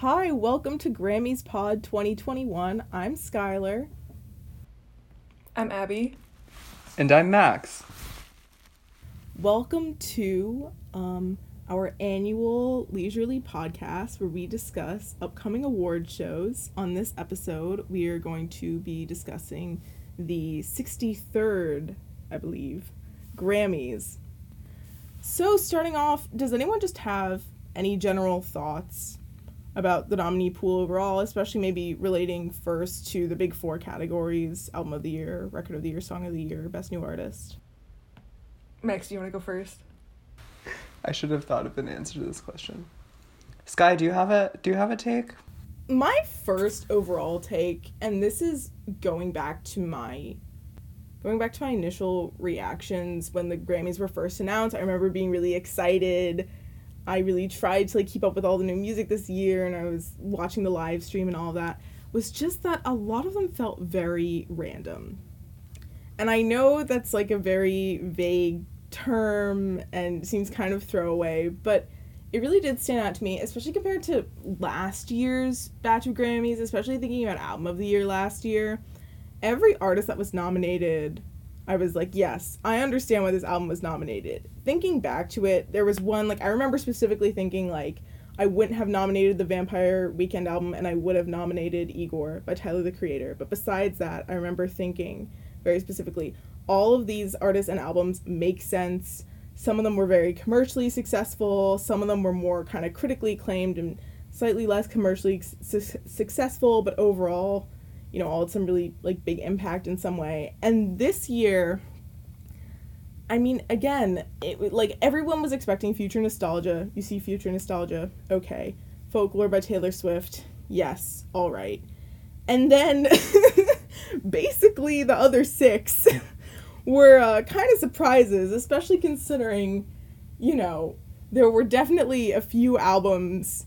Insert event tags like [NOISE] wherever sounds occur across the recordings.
Hi, welcome to Grammys Pod 2021. I'm Skyler. I'm Abby. And I'm Max. Welcome to um, our annual leisurely podcast where we discuss upcoming award shows. On this episode, we are going to be discussing the 63rd, I believe, Grammys. So, starting off, does anyone just have any general thoughts about the nominee pool overall, especially maybe relating first to the big four categories album of the year, record of the year, song of the year, best new artist. Max, do you want to go first? I should have thought of an answer to this question. Sky, do you have a do you have a take? My first overall take, and this is going back to my going back to my initial reactions when the Grammys were first announced. I remember being really excited I really tried to like keep up with all the new music this year and I was watching the live stream and all that was just that a lot of them felt very random. And I know that's like a very vague term and seems kind of throwaway, but it really did stand out to me, especially compared to last year's batch of Grammys, especially thinking about album of the year last year. Every artist that was nominated I was like, yes, I understand why this album was nominated. Thinking back to it, there was one, like, I remember specifically thinking, like, I wouldn't have nominated the Vampire Weekend album and I would have nominated Igor by Tyler the Creator. But besides that, I remember thinking very specifically, all of these artists and albums make sense. Some of them were very commercially successful, some of them were more kind of critically acclaimed and slightly less commercially su- successful, but overall, you know, all some really like big impact in some way. And this year, I mean, again, it like everyone was expecting future nostalgia. You see future nostalgia, okay. Folklore by Taylor Swift, yes, all right. And then [LAUGHS] basically the other six [LAUGHS] were uh, kind of surprises, especially considering, you know, there were definitely a few albums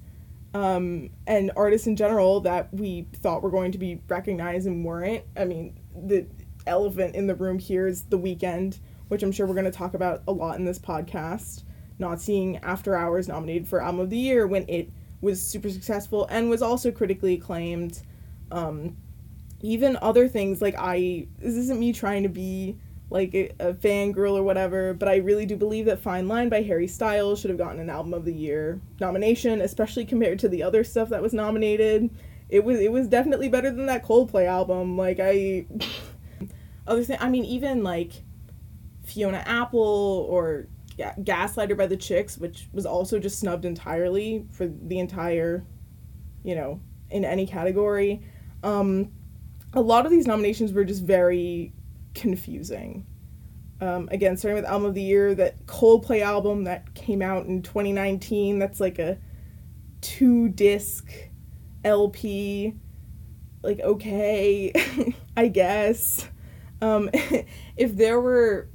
um, and artists in general that we thought were going to be recognized and weren't. I mean, the elephant in the room here is The Weeknd, which I'm sure we're going to talk about a lot in this podcast. Not seeing After Hours nominated for Album of the Year when it was super successful and was also critically acclaimed. Um, even other things like I, this isn't me trying to be like a, a fangirl or whatever, but I really do believe that Fine Line by Harry Styles should have gotten an Album of the Year nomination, especially compared to the other stuff that was nominated. It was it was definitely better than that Coldplay album. Like I [LAUGHS] other thing I mean even like Fiona Apple or Ga- Gaslighter by the Chicks, which was also just snubbed entirely for the entire, you know, in any category. Um, a lot of these nominations were just very confusing. Um, again, starting with album of the year, that Coldplay album that came out in 2019. That's like a two disc LP. Like okay, [LAUGHS] I guess. Um, [LAUGHS] if there were,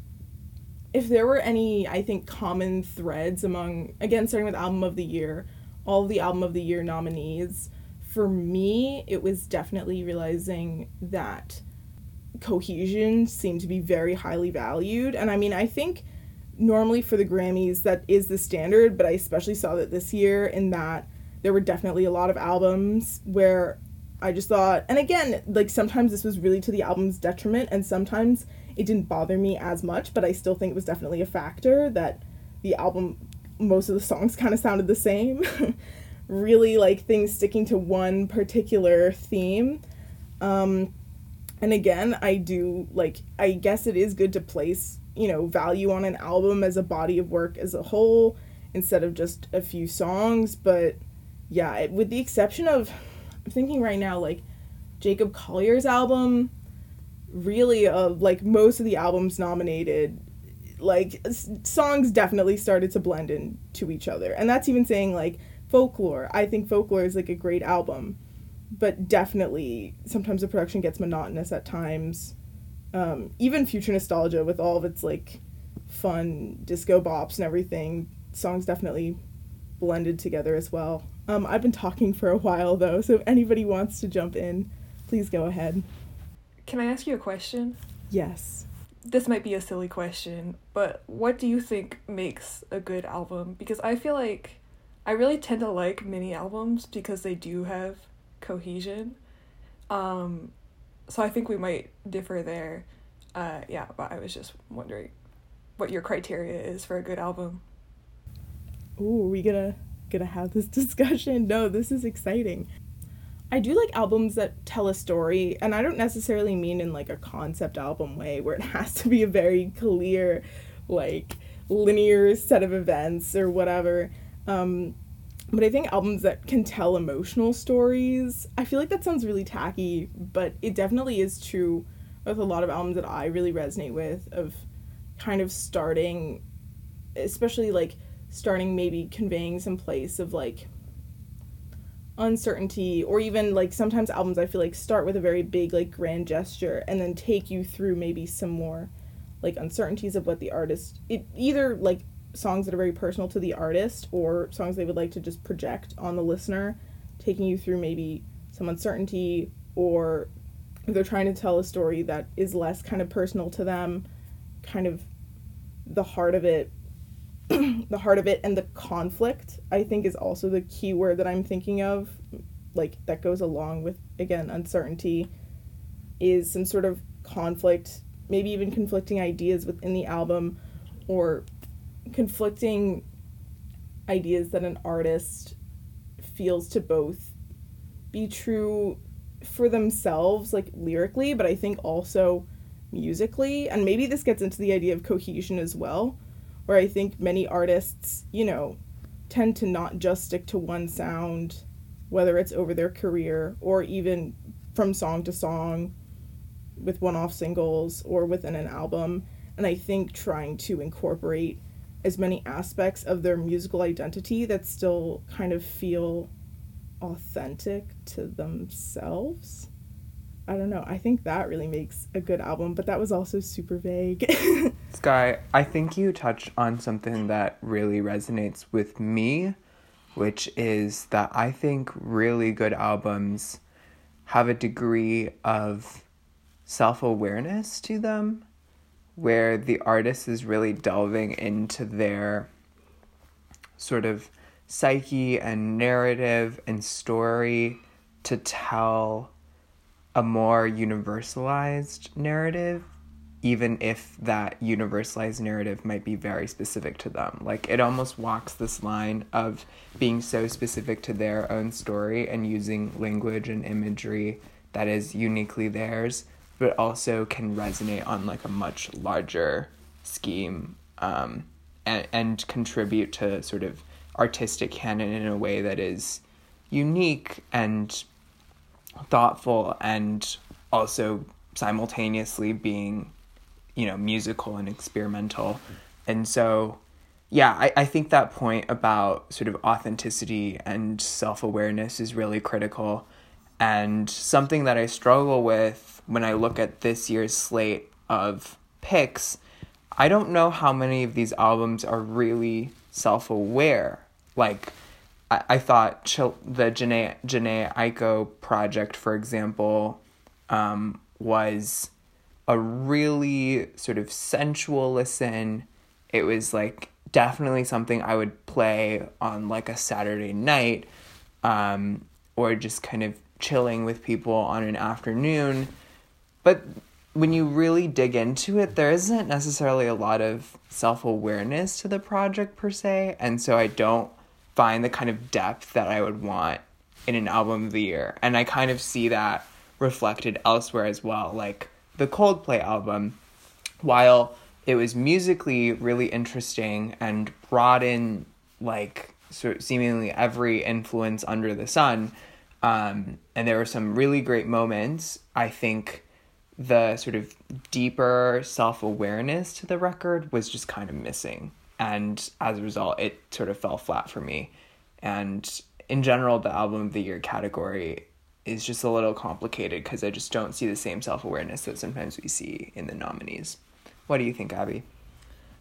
if there were any, I think common threads among again starting with album of the year, all the album of the year nominees. For me, it was definitely realizing that cohesion seemed to be very highly valued. And I mean, I think normally for the Grammys that is the standard, but I especially saw that this year in that there were definitely a lot of albums where I just thought, and again, like sometimes this was really to the album's detriment, and sometimes it didn't bother me as much, but I still think it was definitely a factor that the album, most of the songs [LAUGHS] kind of sounded the same. [LAUGHS] really like things sticking to one particular theme. Um, and again, I do like I guess it is good to place, you know, value on an album as a body of work as a whole instead of just a few songs, but yeah, it, with the exception of I'm thinking right now like Jacob Collier's album really of like most of the albums nominated like s- songs definitely started to blend into each other. And that's even saying like folklore. I think folklore is like a great album but definitely sometimes the production gets monotonous at times. Um, even future nostalgia with all of its like fun disco bops and everything, songs definitely blended together as well. Um, I've been talking for a while though, so if anybody wants to jump in, please go ahead. Can I ask you a question? Yes. This might be a silly question, but what do you think makes a good album? Because I feel like I really tend to like mini albums because they do have cohesion. Um, so I think we might differ there. Uh, yeah, but I was just wondering what your criteria is for a good album. Ooh, we gonna gonna have this [LAUGHS] discussion. No, this is exciting. I do like albums that tell a story, and I don't necessarily mean in like a concept album way where it [LAUGHS] has to be a very clear, like linear set of events or whatever. Um, but I think albums that can tell emotional stories, I feel like that sounds really tacky, but it definitely is true with a lot of albums that I really resonate with of kind of starting especially like starting maybe conveying some place of like uncertainty or even like sometimes albums I feel like start with a very big like grand gesture and then take you through maybe some more like uncertainties of what the artist it either like songs that are very personal to the artist or songs they would like to just project on the listener taking you through maybe some uncertainty or they're trying to tell a story that is less kind of personal to them kind of the heart of it [CLEARS THROAT] the heart of it and the conflict i think is also the key word that i'm thinking of like that goes along with again uncertainty is some sort of conflict maybe even conflicting ideas within the album or conflicting ideas that an artist feels to both be true for themselves like lyrically but i think also musically and maybe this gets into the idea of cohesion as well where I think many artists, you know, tend to not just stick to one sound, whether it's over their career or even from song to song with one off singles or within an album. And I think trying to incorporate as many aspects of their musical identity that still kind of feel authentic to themselves. I don't know. I think that really makes a good album, but that was also super vague. [LAUGHS] Sky, I think you touched on something that really resonates with me, which is that I think really good albums have a degree of self awareness to them, where the artist is really delving into their sort of psyche and narrative and story to tell a more universalized narrative even if that universalized narrative might be very specific to them. Like it almost walks this line of being so specific to their own story and using language and imagery that is uniquely theirs, but also can resonate on like a much larger scheme um, and, and contribute to sort of artistic canon in a way that is unique and thoughtful and also simultaneously being you know musical and experimental. And so yeah I, I think that point about sort of authenticity and self-awareness is really critical and something that i struggle with when i look at this year's slate of picks i don't know how many of these albums are really self-aware like I, I thought the Jhené Jhené Aiko project, for example, um, was a really sort of sensual listen. It was like definitely something I would play on like a Saturday night, um, or just kind of chilling with people on an afternoon. But when you really dig into it, there isn't necessarily a lot of self awareness to the project per se, and so I don't find the kind of depth that I would want in an album of the year. And I kind of see that reflected elsewhere as well. Like the Coldplay album, while it was musically really interesting and brought in like sort of seemingly every influence under the sun, um, and there were some really great moments. I think the sort of deeper self awareness to the record was just kind of missing and as a result it sort of fell flat for me and in general the album of the year category is just a little complicated because i just don't see the same self-awareness that sometimes we see in the nominees what do you think abby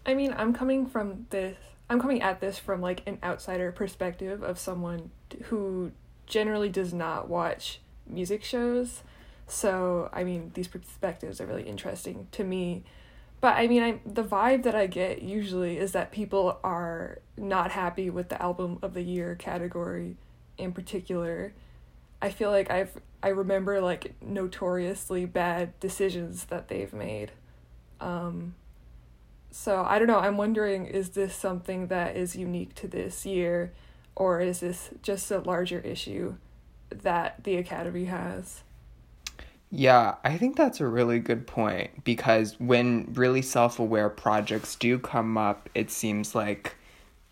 I mean, I'm coming from this. I'm coming at this from like an outsider perspective of someone who generally does not watch music shows. So, I mean, these perspectives are really interesting to me. but I mean, I the vibe that I get usually is that people are not happy with the album of the year category in particular. I feel like I've I remember like notoriously bad decisions that they've made. Um, so I don't know. I'm wondering is this something that is unique to this year, or is this just a larger issue that the Academy has? Yeah, I think that's a really good point because when really self aware projects do come up, it seems like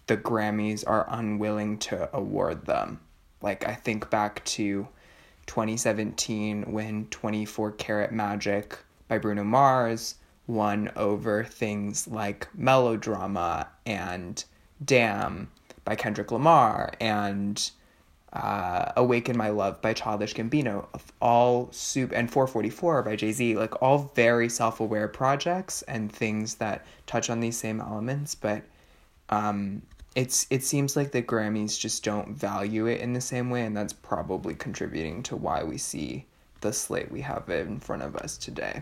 the Grammys are unwilling to award them. Like, I think back to 2017 when 24 Karat Magic by Bruno Mars won over things like Melodrama and Damn by Kendrick Lamar and uh, Awaken My Love by Childish Gambino, all soup and 444 by Jay Z, like all very self aware projects and things that touch on these same elements, but um, it's it seems like the Grammys just don't value it in the same way, and that's probably contributing to why we see the slate we have in front of us today.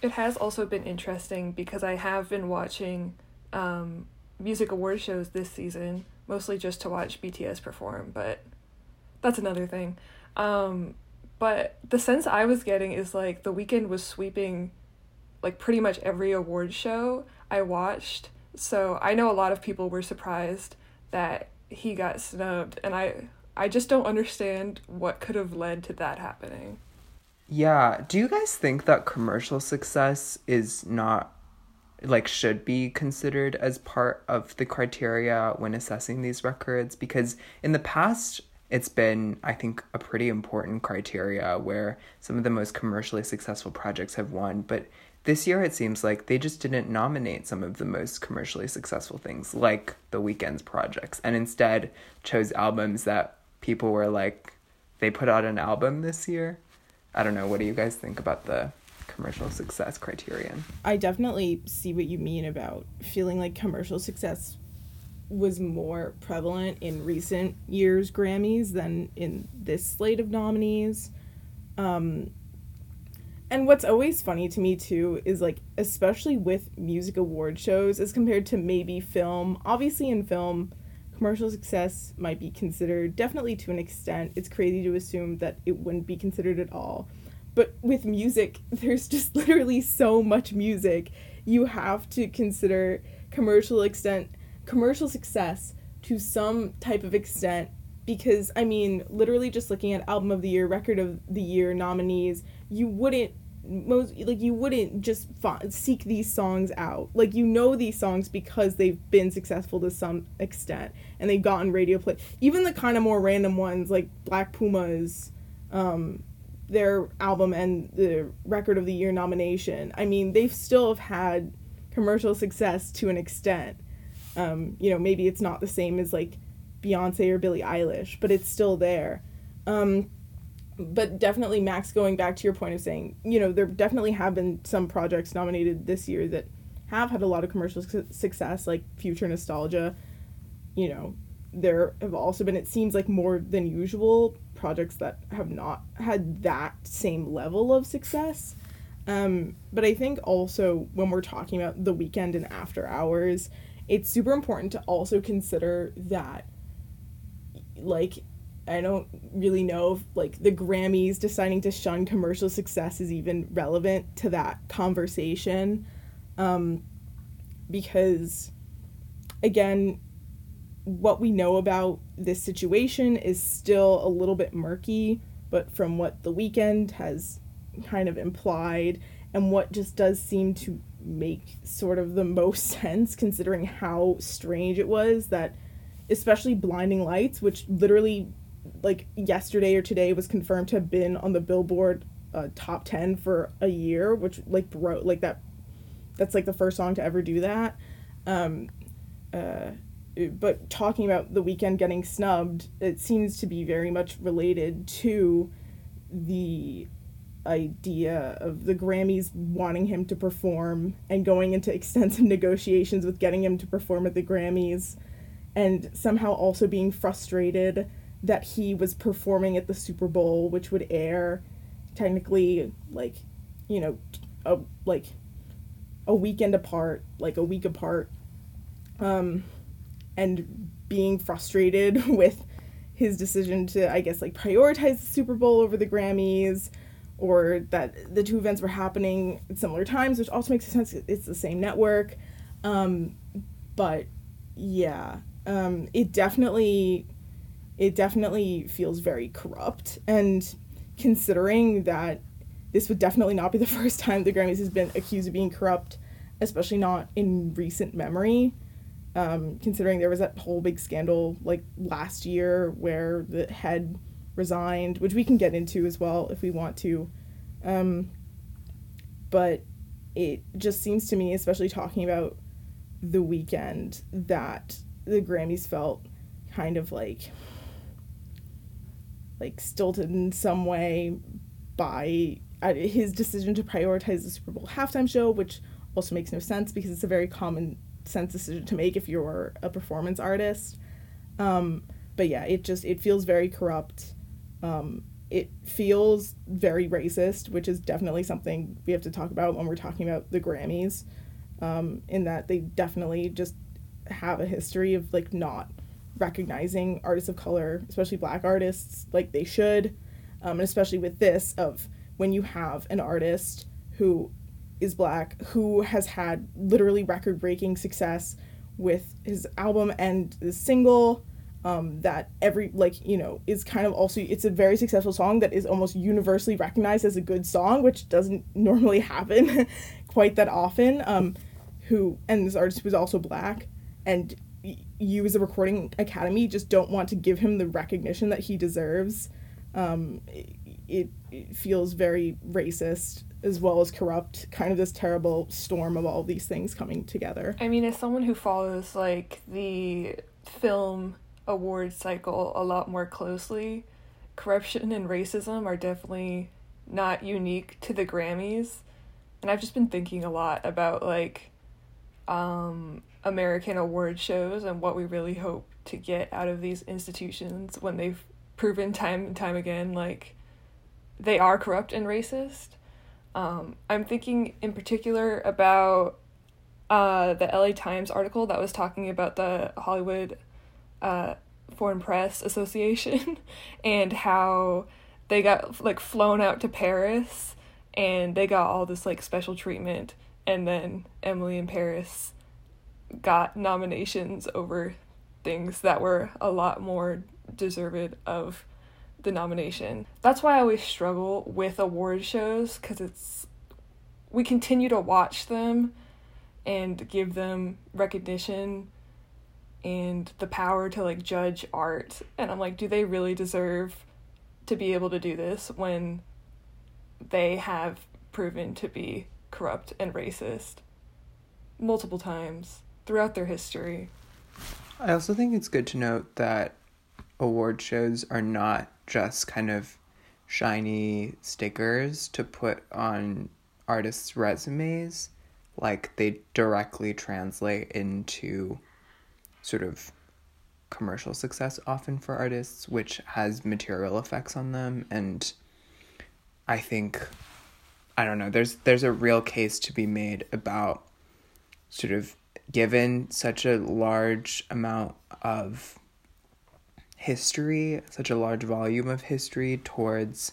It has also been interesting because I have been watching um, music award shows this season, mostly just to watch BTS perform, but that's another thing. Um, but the sense I was getting is like the Weeknd was sweeping like pretty much every award show I watched. So I know a lot of people were surprised that he got snubbed and I I just don't understand what could have led to that happening. Yeah, do you guys think that commercial success is not like should be considered as part of the criteria when assessing these records because in the past it's been, I think, a pretty important criteria where some of the most commercially successful projects have won. But this year, it seems like they just didn't nominate some of the most commercially successful things, like the Weeknd's projects, and instead chose albums that people were like, they put out an album this year. I don't know. What do you guys think about the commercial success criterion? I definitely see what you mean about feeling like commercial success was more prevalent in recent years Grammys than in this slate of nominees. Um, and what's always funny to me too is like especially with music award shows as compared to maybe film. Obviously in film commercial success might be considered definitely to an extent. It's crazy to assume that it wouldn't be considered at all. But with music, [LAUGHS] there's just literally so much music. You have to consider commercial extent commercial success to some type of extent because I mean, literally just looking at album of the year, record of the year nominees, you wouldn't most like you wouldn't just seek these songs out. Like you know these songs because they've been successful to some extent and they've gotten radio play. Even the kind of more random ones like Black Pumas um their album and the record of the year nomination. I mean, they've still have had commercial success to an extent. Um, you know, maybe it's not the same as like Beyonce or Billie Eilish, but it's still there. Um, but definitely, Max, going back to your point of saying, you know, there definitely have been some projects nominated this year that have had a lot of commercial su- success, like Future Nostalgia. You know, there have also been, it seems like more than usual, projects that have not had that same level of success. Um, but I think also when we're talking about the Weeknd and after hours, it's super important to also consider that like I don't really know if like the Grammys deciding to shun commercial success is even relevant to that conversation. Um, because again, what we know about this situation is still a little bit murky, but from what the Weeknd has kind of implied and what just does seem to make sort of the [LAUGHS] most sense considering how strange it was that especially blinding lights which literally like yesterday or today was confirmed to have been on the billboard uh, top 10 for a year which like bro like that that's like the first song to ever do that. Um uh but talking about the Weeknd getting snubbed it seems to be very much related to the idea of the Grammys wanting him to perform and going into extensive [LAUGHS] negotiations with getting him to perform at the Grammys and somehow also being frustrated that he was performing at the Super Bowl which would air technically like you know a, like a weekend apart, like a week apart, um, and being frustrated [LAUGHS] with his decision to, I guess, like prioritize the Super Bowl over the Grammys, or that the two events were happening at similar times, which also makes sense. It's the same network, um, but yeah, um, it definitely, it definitely feels very corrupt, and considering that this would definitely not be the [LAUGHS] first time the Grammys has been accused of being corrupt, especially not in recent memory. Um, considering there was that whole big scandal like last year where the head resigned, which we can get into as well if we want to. Um, but it just seems to me, especially talking about the Weeknd, that the Grammys felt kind of like like stilted in some way by uh, his decision to prioritize the Super Bowl halftime show, which also makes no sense because it's a very common sense decision to make if you're a performance artist. Um, but yeah, it just it feels very corrupt. Um, it feels very racist, which is definitely something we have to talk about when we're talking about the Grammys. Um, in that they definitely just have a history of like not recognizing artists of color, especially black artists, like they should. Um, and especially with this of when you have an artist who is black who has had literally record breaking success with his album and the single um, that every like you know is kind of also it's a very successful song that is almost universally recognized as a good song which doesn't [LAUGHS] normally happen [LAUGHS] quite that often um, who and this artist was also black and you as a recording academy just don't want to give him the recognition that he deserves. Um, it, it feels very racist as well as corrupt kind of this terrible storm of all these things coming together I mean, as someone who follows like the film award cycle a lot more closely, corruption and racism are definitely not unique to the Grammys. And I've just been thinking a lot about like um American award shows and what we really hope to get out of these institutions when they've proven time and time again like they are corrupt and racist. Um, I'm thinking in particular about uh, the LA Times article that was talking about the Hollywood uh, Foreign Press Association [LAUGHS] and how they got like flown out to Paris and they got all this like special treatment and then Emily in Paris got nominations over things that were a lot more deserved of the nomination. That's why I always struggle with award shows cuz it's we continue to watch them and give them recognition and the power to like judge art and I'm like do they really deserve to be able to do this when they have proven to be corrupt and racist multiple times throughout their history. I also think it's good to note that award shows are not just kind of shiny stickers to put on artists' resumes, like they directly translate into sort of commercial success often for artists, which has material effects on them. And I think, I don't know, there's there's a real case to be made about sort of given such a large amount of history, such a large volume of history towards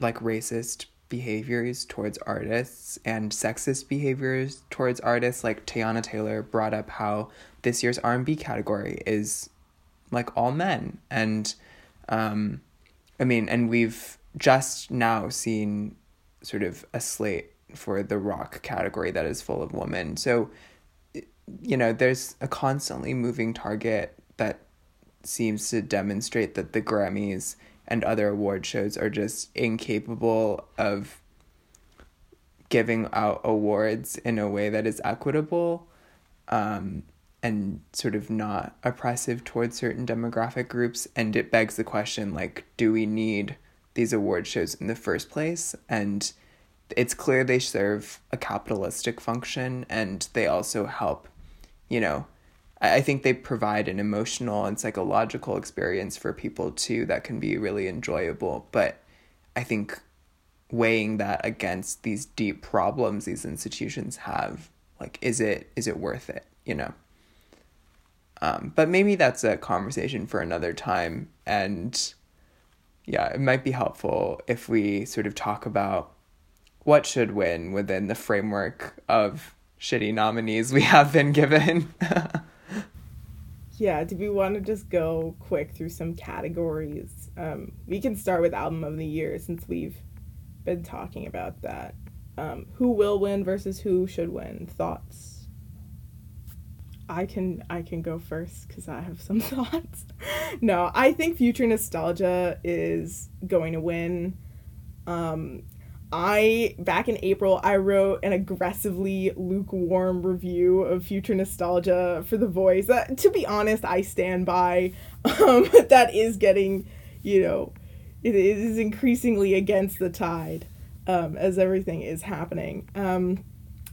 like racist behaviors towards artists and sexist behaviors towards artists like Teyana Taylor brought up how this year's R&B category is like all men and um I mean and we've just now seen sort of a slate for the rock category that is full of women. So you know, there's a constantly moving target that seems to demonstrate that the Grammys and other award shows are just incapable of giving out awards in a way that is equitable um, and sort of not oppressive towards certain demographic groups. And it begs the question like, do we need these award shows in the first place? And it's clear they serve a capitalistic function and they also help, you know, I think they provide an emotional and psychological experience for people too that can be really enjoyable. But I think weighing that against these deep problems these institutions have like is it is it worth it you know um, but maybe that's a conversation for another time and yeah it might be helpful if we sort of talk about what should win within the framework of shitty nominees we have been given [LAUGHS] [GASPS] yeah do we want to just go quick through some categories um, we can start with album of the year since we've been talking about that. Um, who will win versus who should win? Thoughts? I can I can go first because I have some [LAUGHS] thoughts. no, I think Future Nostalgia is going to win. Um, I back in April I wrote an aggressively lukewarm review of Future Nostalgia for The Voice. Uh, to be honest, I stand by. [LAUGHS] Um, that is getting, you know, it is increasingly against the tide um, as everything is happening. Um,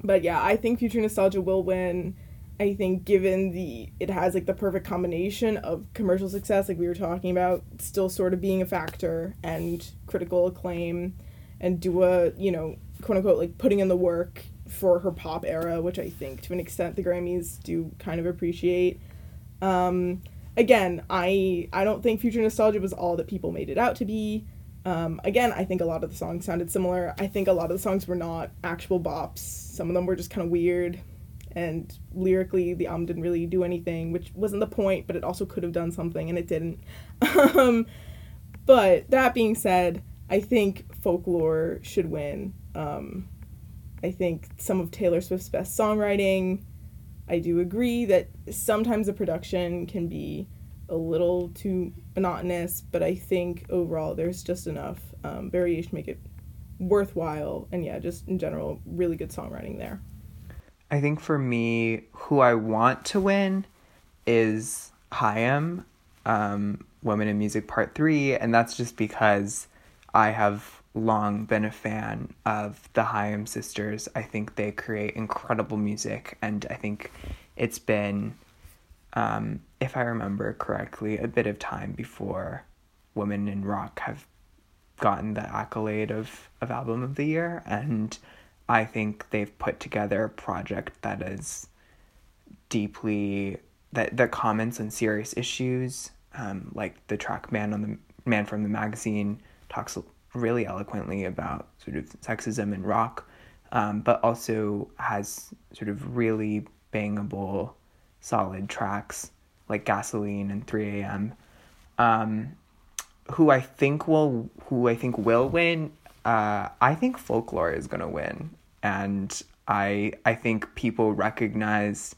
but yeah, I think Future Nostalgia will win. I think given the it has like the perfect combination of commercial success, like we were talking about, still sort of being a factor and critical acclaim, and do a you know, quote unquote, like putting in the work for her pop era, which I think to an extent the Grammys do kind of appreciate. Um, again, I I don't think Future Nostalgia was all that people made it out to be. Um, again, I think a lot of the songs sounded similar. I think a lot of the songs were not actual bops. Some of them were just kind of weird, and lyrically, the album didn't really do anything, which wasn't the point, but it also could have done something, and it didn't. [LAUGHS] um, but that being said, I think folklore should win. Um, I think some of Taylor Swift's best songwriting I do agree that sometimes the production can be a little too monotonous, but I think overall there's just enough um, variation to make it worthwhile. And yeah, just in general, really good songwriting there. I think for me, who I want to win is Haim, um, Women in Music Part 3, and that's just because I have long been a fan of the Haim sisters. I think they create incredible music, and I think it's been, um, if I remember correctly, a bit of time before Women in Rock have gotten the accolade of, of Album of the Year, and I think they've put together a project that is deeply that that comments on serious issues, um, like the track "Man on the Man from the Magazine" talks really eloquently about sort of sexism in rock, um, but also has sort of really bangable, solid tracks like Gasoline and 3 a.m. Um, who I think will who I think will win. Uh, I think folklore is gonna win, and I I think people recognize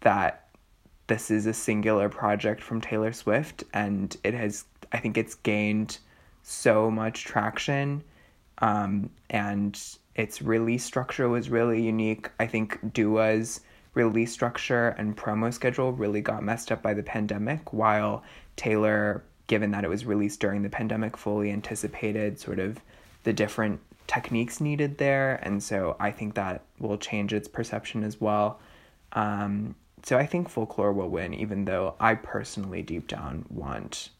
that this is a singular project from Taylor Swift, and it has I think it's gained so much traction. Um, and its release structure was really unique. I think Dua's release structure and promo schedule really got messed up by the pandemic, while Taylor, given that it was released during the pandemic, fully anticipated sort of the different techniques needed there. And so I think that will change its perception as well. Um, so I think folklore will win, even though I personally deep down want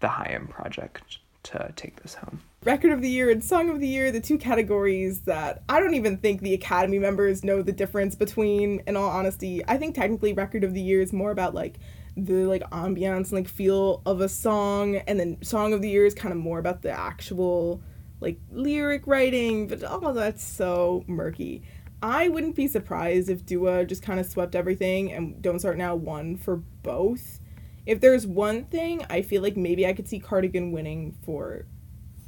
the Haim project to take this home. Record of the Year and Song of the Year, the two categories that I don't even think the Academy members know the difference between, in all honesty. I think technically Record of the Year is more about like the like ambiance and like feel of a song, and then Song of the Year is kind of more about the actual like lyric writing, but all that's so murky. I wouldn't be surprised if Dua just kind of swept everything and Don't Start Now won for both if there's one thing, I feel like maybe I could see Cardigan winning for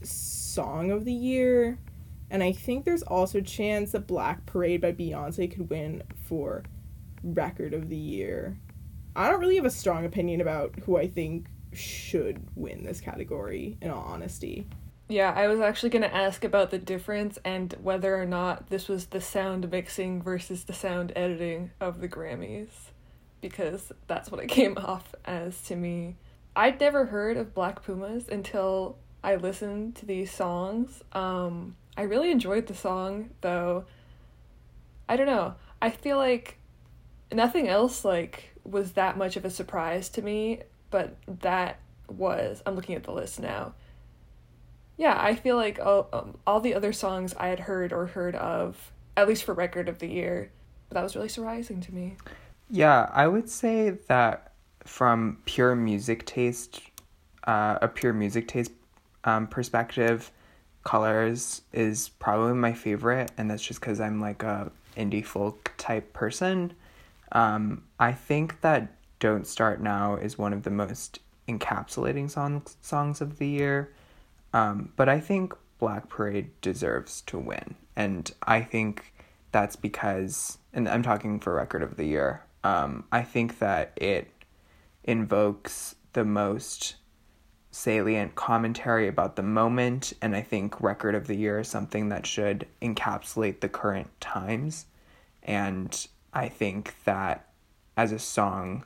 Song of the Year. And I think there's also a chance that Black Parade by Beyonce could win for Record of the Year. I don't really have a strong opinion about who I think should win this category, in all honesty. Yeah, I was actually going to ask about the difference and whether or not this was the sound mixing versus the sound editing of the Grammys because that's what it [LAUGHS] came off as to me. I'd never heard of Black Pumas until I listened to these songs. Um, I really enjoyed the song though. I don't know. I feel like nothing else like was that much of a surprise to me, but that was I'm looking at the list now. yeah, I feel like all, um, all the other songs I had heard or heard of, at least for record of the year, that was really surprising to me. Yeah, I would say that from pure music taste, uh, a pure music taste um, perspective, Colors is probably my favorite, and that's just because I'm like a indie folk type person. Um, I think that Don't Start Now is one of the most encapsulating songs songs of the year. Um, but I think Black Parade deserves to win. And I think that's because, and I'm talking for record of the year, um, I think that it invokes the most salient commentary about the moment, and I think Record of the Year is something that should encapsulate the current times. And I think that as a song,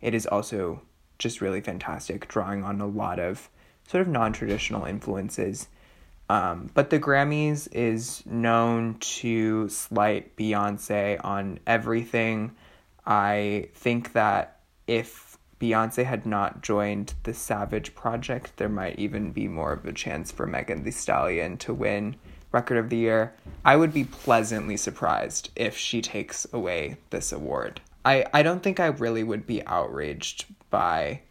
it is also just really fantastic, drawing on a lot of sort of non traditional influences. Um, but the Grammys is known to slight Beyonce on everything. I think that if Beyonce had not joined the Savage Project, there might even be more of a chance for Megan Thee Stallion to win Record of the Year. I would be pleasantly surprised if she takes away this award. I, I don't think I really would be outraged by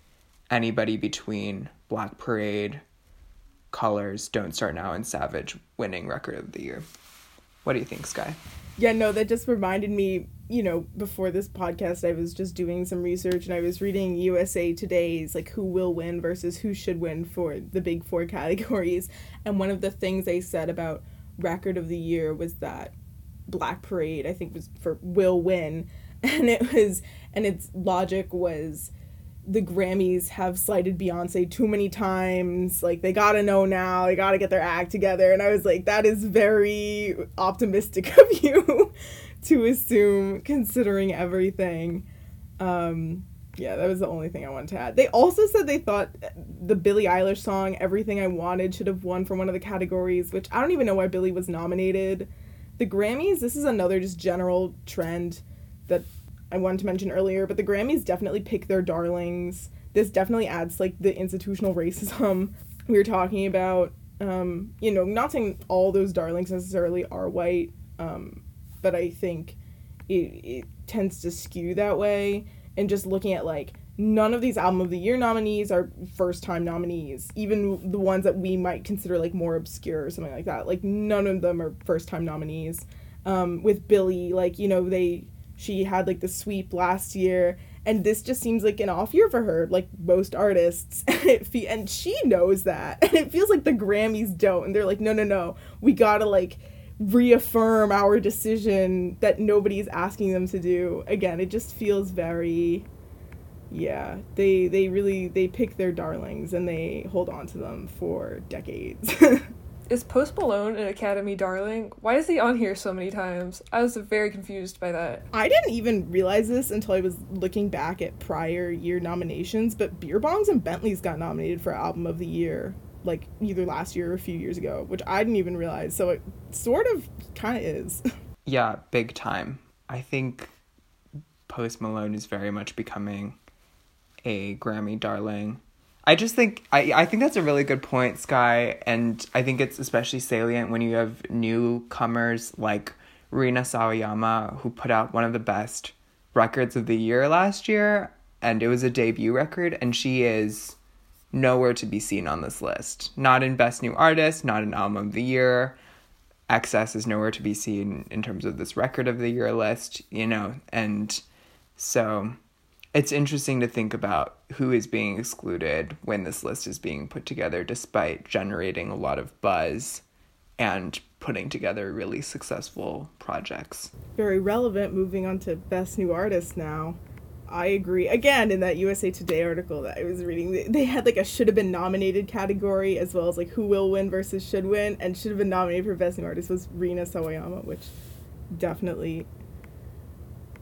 anybody between Black Parade, Colors, Don't Start Now, and Savage winning Record of the Year. What do you think, Sky? Yeah, no, that just reminded me, you know, before this podcast, I was just doing some research and I was reading USA Today's like who will win versus who should win for the big four [LAUGHS] categories. And one of the things they said about record of the year was that Black Parade, I think, was for will win. [LAUGHS] And it was, and its logic was the Grammys have slighted Beyonce too many times. Like they gotta know now, they gotta get their act together. And I was like, that is very optimistic [LAUGHS] of you to assume, considering everything. Um, yeah, that was the only thing I wanted to add. They also said they thought the Billie Eilish song "Everything I Wanted" should have won from one of the categories, which I don't even know why Billie was nominated. The Grammys, this is another just general trend that I wanted to mention earlier, but the Grammys definitely pick their darlings. This definitely adds like the institutional racism [LAUGHS] we were talking about. Um, you know, not saying all those darlings necessarily are white, um, but I think it, it tends to skew that way. And just looking at like none of these album of the year nominees are first time nominees. Even the ones that we might consider like more obscure or something like that like none of them are first time nominees. Um, with Billie like you know they she had like the sweep last year. And this just seems like an off year for her like most artists. [LAUGHS] And she knows that. [LAUGHS] And it feels like the grammys don't. And they're like no no no. We gotta like reaffirm our decision that nobody's asking them to do again it just feels very yeah they they really they pick their darlings and they hold on to them for decades [LAUGHS] is Post Malone an Academy darling? Why is he on here so many times? I was very confused by that. I didn't even realize this until I was looking back at prior year nominations, but Beer Bongs and Bentleys got nominated for Album of the Year, like either last year or a few years ago, which I didn't even realize. So it sort of kind of is. [LAUGHS] Yeah, big time. I think Post Malone is very much becoming a Grammy darling. I just think I I think that's a really good point, Sky, and I think it's especially salient when you have newcomers like Rina Sawayama, who put out one of the best records of the year last year, and it was a debut record, and she is nowhere to be seen on this list. Not in Best New Artist, not in Album of the Year. XS is nowhere to be seen in terms of this Record of the Year list, you know, and so it's interesting to think about who is being excluded when this list is being put together, despite generating a lot of buzz and putting together really successful projects. Very relevant. Moving on to Best New Artist now. I agree. Again, in that USA Today article that I was reading, they had like a should have been nominated category as well as like who will win versus should win, and should have been nominated for Best New Artist was Rina Sawayama, which definitely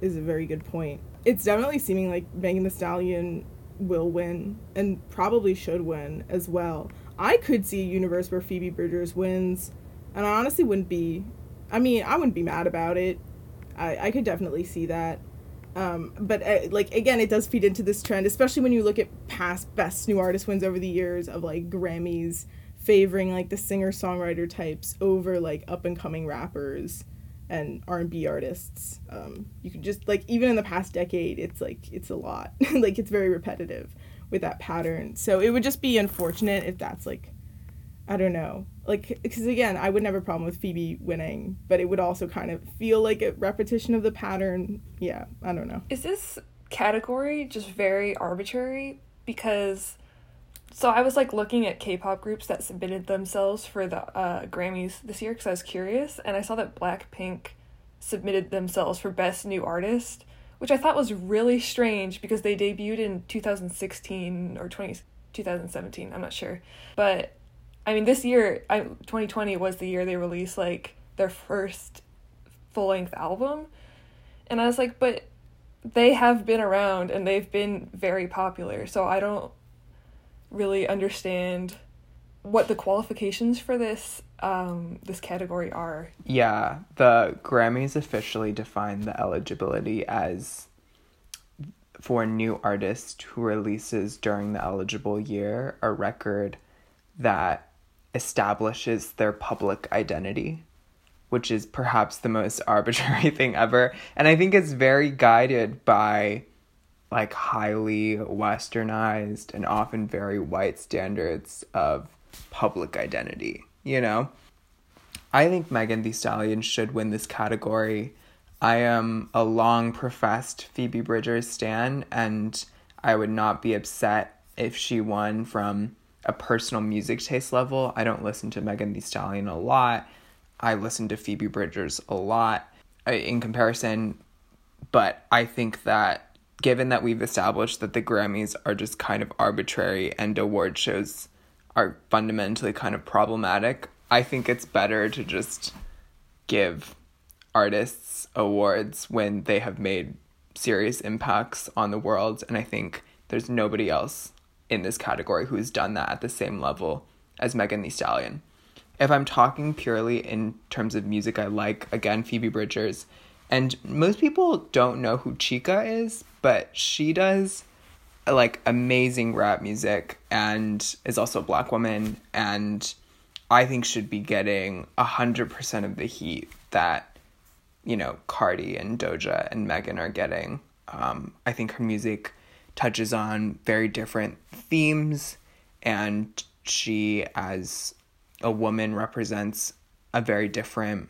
is a very good point it's definitely seeming like Megan Thee Stallion will win and probably should win as well. I could see a universe where Phoebe Bridgers wins, and I honestly wouldn't be. I mean, I wouldn't be mad about it. I I could definitely see that. Um, but uh, like again, it does feed into this trend, especially when you look at past best new artist wins over the years of like Grammys favoring like the singer songwriter types over like up and coming rappers and R&B artists. Um, you could just like even in the past decade, it's like it's a lot. [LAUGHS] like it's very repetitive with that pattern. So it would just be unfortunate if that's like I don't know. Like cuz again, I would never have a problem with Phoebe winning, but it would also kind of feel like a repetition of the pattern. Yeah, I don't know. Is this category just very arbitrary because so I was like looking at K-pop groups that submitted themselves for the uh, Grammys this year because I was curious, and I saw that Blackpink submitted themselves for Best New Artist, which I thought was really strange because they debuted in 2016 or 20, 2017, I'm not sure. But I mean, this year, I, 2020 was the year they released like their first full length album, and I was like, but they have been around and they've been very popular, so I don't really understand what the qualifications for this um, this category are. Yeah, the Grammys officially define the eligibility as for a new artist who releases during the eligible year a record that establishes their public identity, which is perhaps the most [LAUGHS] arbitrary thing ever. And I think it's very guided by like highly westernized and often very white standards of public identity, you know? I think Megan Thee Stallion should win this category. I am a long professed Phoebe Bridgers stan, and I would not be upset if she won from a personal music taste level. I don't listen to Megan Thee Stallion a lot. I listen to Phoebe Bridgers a lot uh, in comparison, but I think that given that we've established that the Grammys are just kind of arbitrary and award shows are fundamentally kind of problematic, I think it's better to just give artists awards when they have made serious impacts on the world. And I think there's nobody else in this category who's done that at the same level as Megan Thee Stallion. If I'm talking purely in terms of music I like, again, Phoebe Bridgers. And most people don't know who Chika is, but she does like amazing rap music and is also a black woman and I think should be getting a hundred percent of the heat that you know Cardi and Doja and Megan are getting. Um, I think her music touches on very different themes, and she, as a woman, represents a very different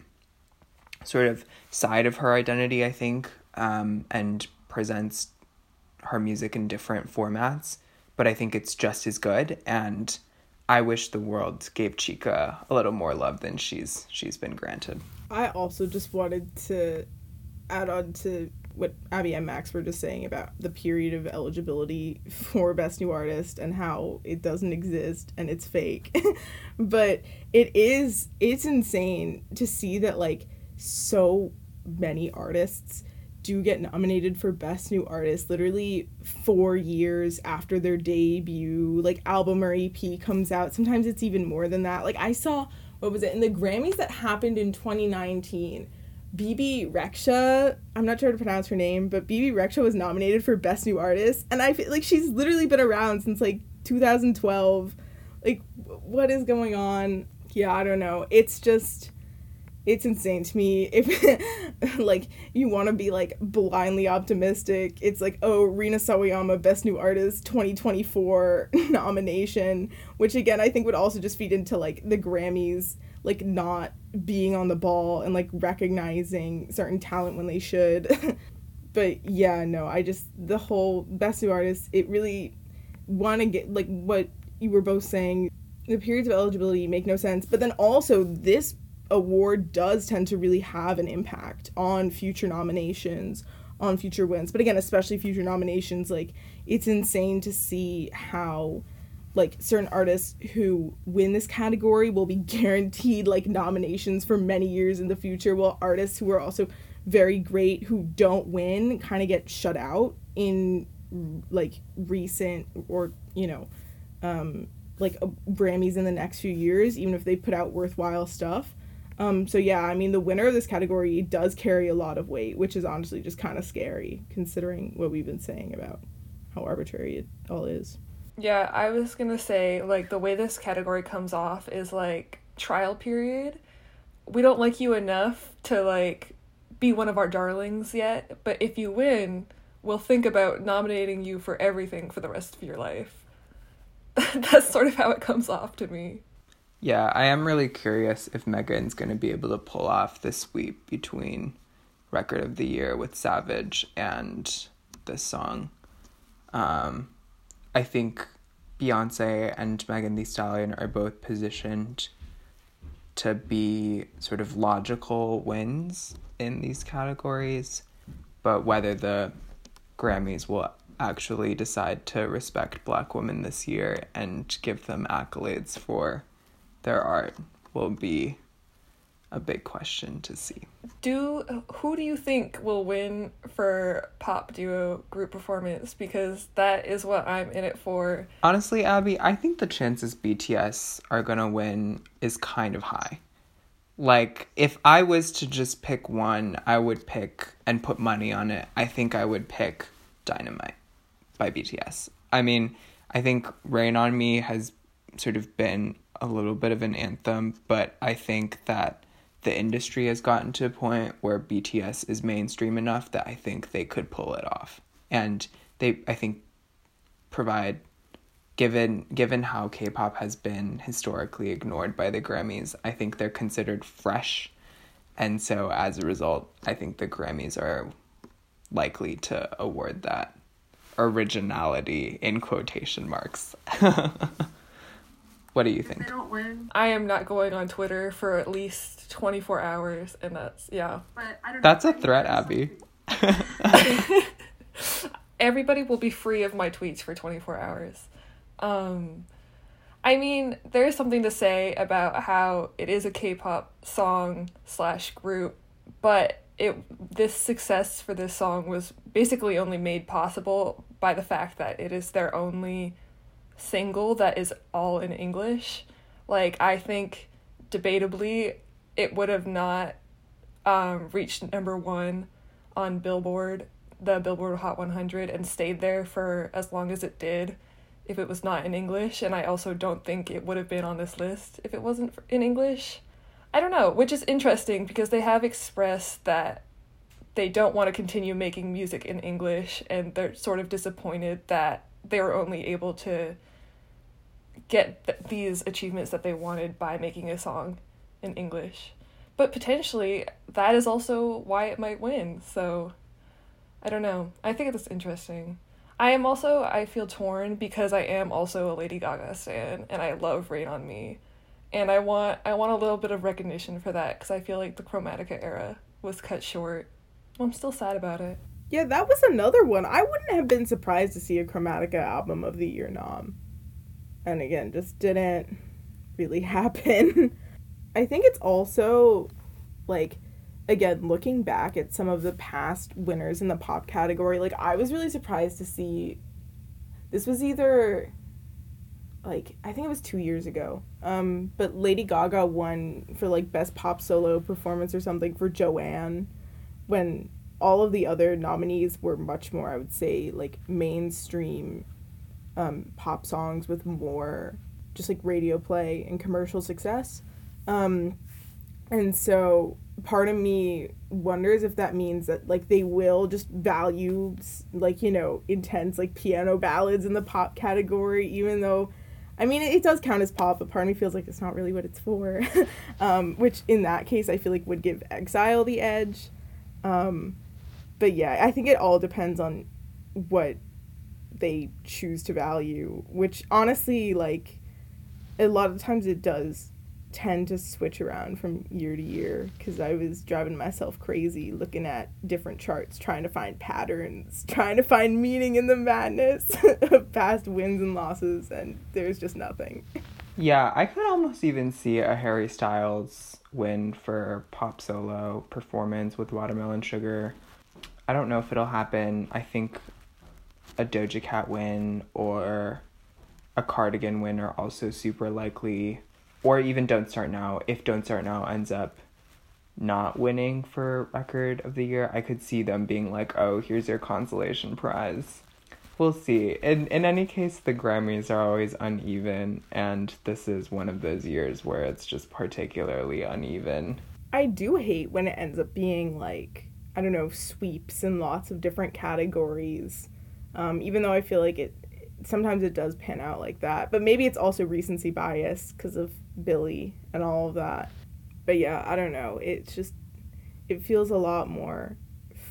sort of side of her identity. I think, um, and presents her music in different formats, but I think it's just as good and I wish the world gave Chika a little more love than she's she's been granted. I also just wanted to add on to what Abby and Max were just saying about the period of eligibility [LAUGHS] for Best New Artist and how it doesn't exist and it's fake. [LAUGHS] but it is it's insane to see that like so many artists do get nominated for Best New Artist literally four years after their debut, like album or EP comes out. Sometimes it's even more than that. Like I saw, what was it, in the Grammys that happened in 2019. Bebe Rexha, I'm not sure how to pronounce her name, but Bebe Rexha was nominated for Best New Artist. And I feel like she's literally been around since like 2012. Like, what is going on? Yeah, I don't know. It's just it's insane to me if [LAUGHS] like you want to be like blindly optimistic it's like oh rina sawayama best new artist 2024 [LAUGHS] nomination which again i think would also just feed into like the grammys like not being on the ball and like recognizing certain talent when they should. [LAUGHS] But yeah no i just the whole best new artist it really want to get like what you were both saying the periods of eligibility make no sense. But then also this award does tend to really have an impact on future nominations on future wins. But again especially future nominations like it's insane to see how like certain artists who win this category will be [LAUGHS] guaranteed like nominations for many years in the future while artists who are also very great who don't win kind of get shut out in like recent or you know um like uh, Grammys in the next few years even if they put out worthwhile stuff um, so yeah, I mean the winner of this category does carry a lot of weight, which is honestly just kind of scary considering what we've been saying about how arbitrary it all is. Yeah, I was gonna say, like, the way this category comes off is like trial period. We don't like you enough to, like, be one of our darlings yet, but if you win, we'll think about nominating you for everything for the rest of your life. [LAUGHS] That's sort of how it comes off to me. Yeah, I am really curious if Megan's going to be able to pull off the sweep between Record of the Year with Savage and this song. Um, I think Beyonce and Megan Thee Stallion are both positioned to be sort of logical wins in these categories, but whether the Grammys will actually decide to respect black women this year and give them accolades for their art will be a big question to see. Do who do you think will win for pop duo group performance because that is what I'm in it for. Honestly, Abby, I think the chances BTS are going to win is kind of high. Like if I was to just pick one, I would pick and put money on it. I think I would pick Dynamite by BTS. I mean, I think Rain on Me has sort of been a little bit of an anthem, but I think that the industry has gotten to a point where BTS is mainstream enough that I think they could pull it off. And they I think provide given given how K-pop has been historically ignored by the Grammys, I think they're considered fresh. And so as a result, I think the Grammys are likely to award that originality in quotation marks. [LAUGHS] what do you think? I am not going on Twitter for at least 24 hours and that's yeah. That's a threat, Abby. [LAUGHS] [LAUGHS] Everybody will be free of my tweets for 24 hours. Um I mean, there is something to say about how it is a K-pop song slash group, but it this success for this song was basically only made possible by the fact that it is their only single that is all in English. Like I think debatably it would have not um, reached number one on Billboard, the Billboard Hot 100, and stayed there for as long as it did if it was not in English. And I also don't think it would have been on this list if it wasn't in English. I don't know, which is interesting because they have expressed that they don't want to continue making music in English and they're sort of disappointed that they were only able to get th- these achievements that they wanted by making a song in English. But potentially that is also why it might win. So I don't know. I think it's interesting. I am also I feel torn because I am also a Lady Gaga stan and I love Rain on Me and I want I want a little bit of recognition for that because I feel like the Chromatica era was cut short. I'm still sad about it. Yeah, that was another one. I wouldn't have been surprised to see a Chromatica album of the year nom. And again, just didn't really [LAUGHS] happen. I think it's also like again looking back at some of the past winners in the pop category, like I was really surprised to see this was either like I think it was two years ago. Um, but Lady Gaga won for like best pop solo performance or something for Joanne, when all of the other nominees were much more I would say like mainstream, um, pop songs with more just like radio play and commercial success. Um, and so part of me wonders if that means that like they will just value like you know intense like piano ballads in the pop category even though I mean, it, does count as pop, but part of me feels like it's not really what it's for. [LAUGHS] um, which, in that case, I feel like would give Exile the edge. Um, but yeah, I think it all depends on what they choose to value, which honestly, like, a lot of times it does tend to switch around from year to year because I was driving myself crazy looking at different charts, trying to find patterns, [LAUGHS] trying to find meaning in the madness [LAUGHS] of past wins and losses, and there's just nothing. Yeah, I could almost even see a Harry Styles win for pop solo performance with Watermelon Sugar. I don't know if it'll happen. I think a Doja Cat win or a Cardigan win are also super likely or even Don't Start Now, if Don't Start Now ends up not winning for record of the year, I could see them being like, "Oh, here's your consolation prize." we'll see. In in any case, the Grammys are always uneven, and this is one of those years where it's just particularly uneven. I do hate when it ends up being like I don't know sweeps in lots of different categories. Um, even though I feel like it sometimes it does pan out like that, but maybe it's also recency bias because of Billie and all of that. But yeah, I don't know. It's just it feels a lot more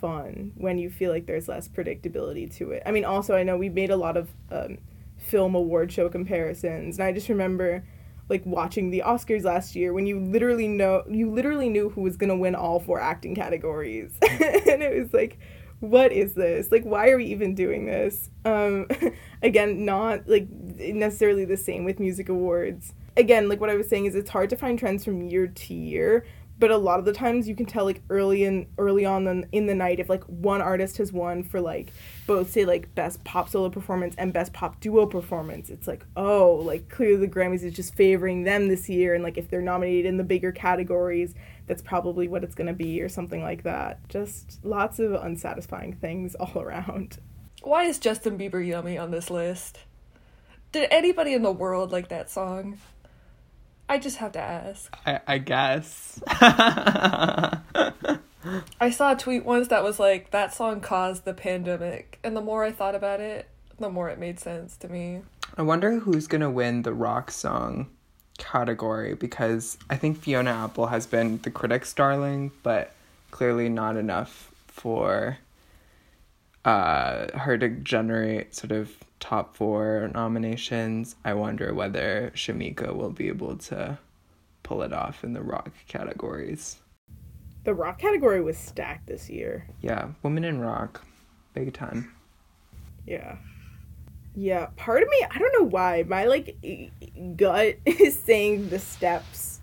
fun when you feel like there's less predictability to it. I mean, also I know we made a lot of um, film award show comparisons, and I just remember like watching the Oscars last year when you literally know you literally knew who was gonna win all four acting categories, [LAUGHS] and it was like, what is this? Like, why are we even doing this? Um, [LAUGHS] again, not like necessarily the same with music awards. Again, like what I was saying is it's hard to find trends from year to year but a lot of the times you can tell like early in early on the, in the night if like one artist has won for like both say like best pop solo performance and best pop duo performance. It's like oh like clearly the grammys is just favoring them this year and like if they're nominated in the bigger categories that's probably what it's going to be or something like that. Just lots of unsatisfying things [LAUGHS] all around. Why is justin bieber yummy on this list? Did anybody in the world like that song I just have to ask. I, I guess. [LAUGHS] I saw a tweet once that was like, that song caused the pandemic. And the more I thought about it, the more it made sense to me. I wonder who's going to win the rock song category because I think Fiona Apple has been the critics' darling, but clearly not enough for uh, her to generate sort of top four nominations. I wonder whether Shameika will be able to pull it off in the rock categories. The rock category was stacked this year. Yeah, women in rock, big time. Yeah. Yeah, part of me, I don't know why, my like gut [LAUGHS] is saying the steps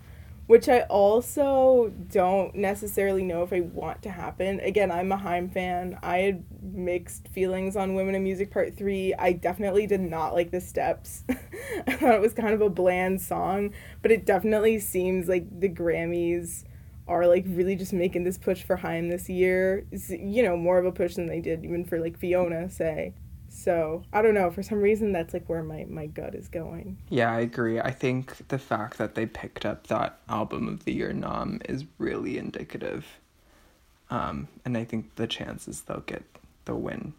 which I also don't necessarily know if I want to happen. Again, I'm a Haim fan. I had mixed feelings on Women in Music Part 3. I definitely did not like the steps. [LAUGHS] I thought it was kind of a bland song, but it definitely seems like the Grammys are like really just making this push for Haim this year. It's, you know, more of a push than they did even for like Fiona, say. So I don't know. For some reason, that's like where my my gut is going. Yeah, I agree. I think the fact that they picked up that album of the year nom is really indicative. Um, and I think the chances they'll get the win,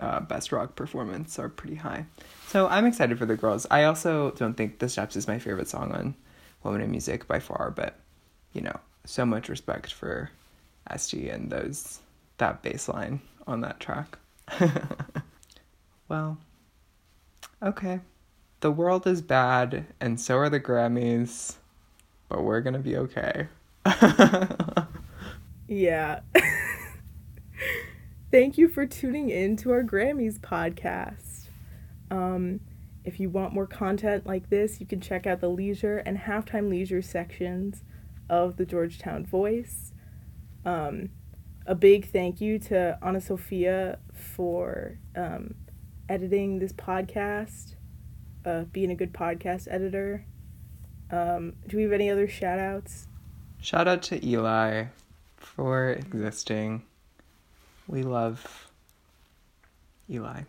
uh, best rock performance are pretty high. So I'm excited for the girls. I also don't think The Steps is my favorite song on Women in Music by far, but you know, so much respect for Este and those that bass line on that track. [LAUGHS] Well, okay. The world is bad, and so are the Grammys, but we're gonna be okay. [LAUGHS] yeah. [LAUGHS] Thank you for tuning in to our Grammys podcast. Um, if you want more content like this, you can check out the leisure and halftime leisure sections of the Georgetown Voice. Um, a big thank you to Anna Sophia for um, editing this podcast, uh, being a good podcast editor. Um, do we have any other shout outs? Shout out to Eli for existing. We love Eli.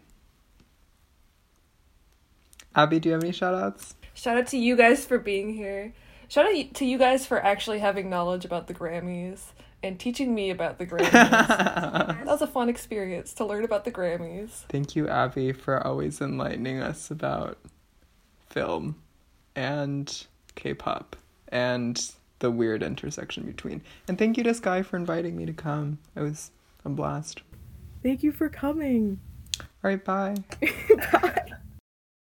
Abby, do you have any shout outs? Shout out to you guys for being here. Shout out to you guys for actually having knowledge about the Grammys and teaching me about the [LAUGHS] Grammys. that was a fun experience to learn about the Grammys. Thank you, Abby, for always enlightening us about film and K pop and the weird intersection between. And thank you to Sky for inviting me to come. It was a blast. Thank you for coming. All right, bye. [LAUGHS] bye.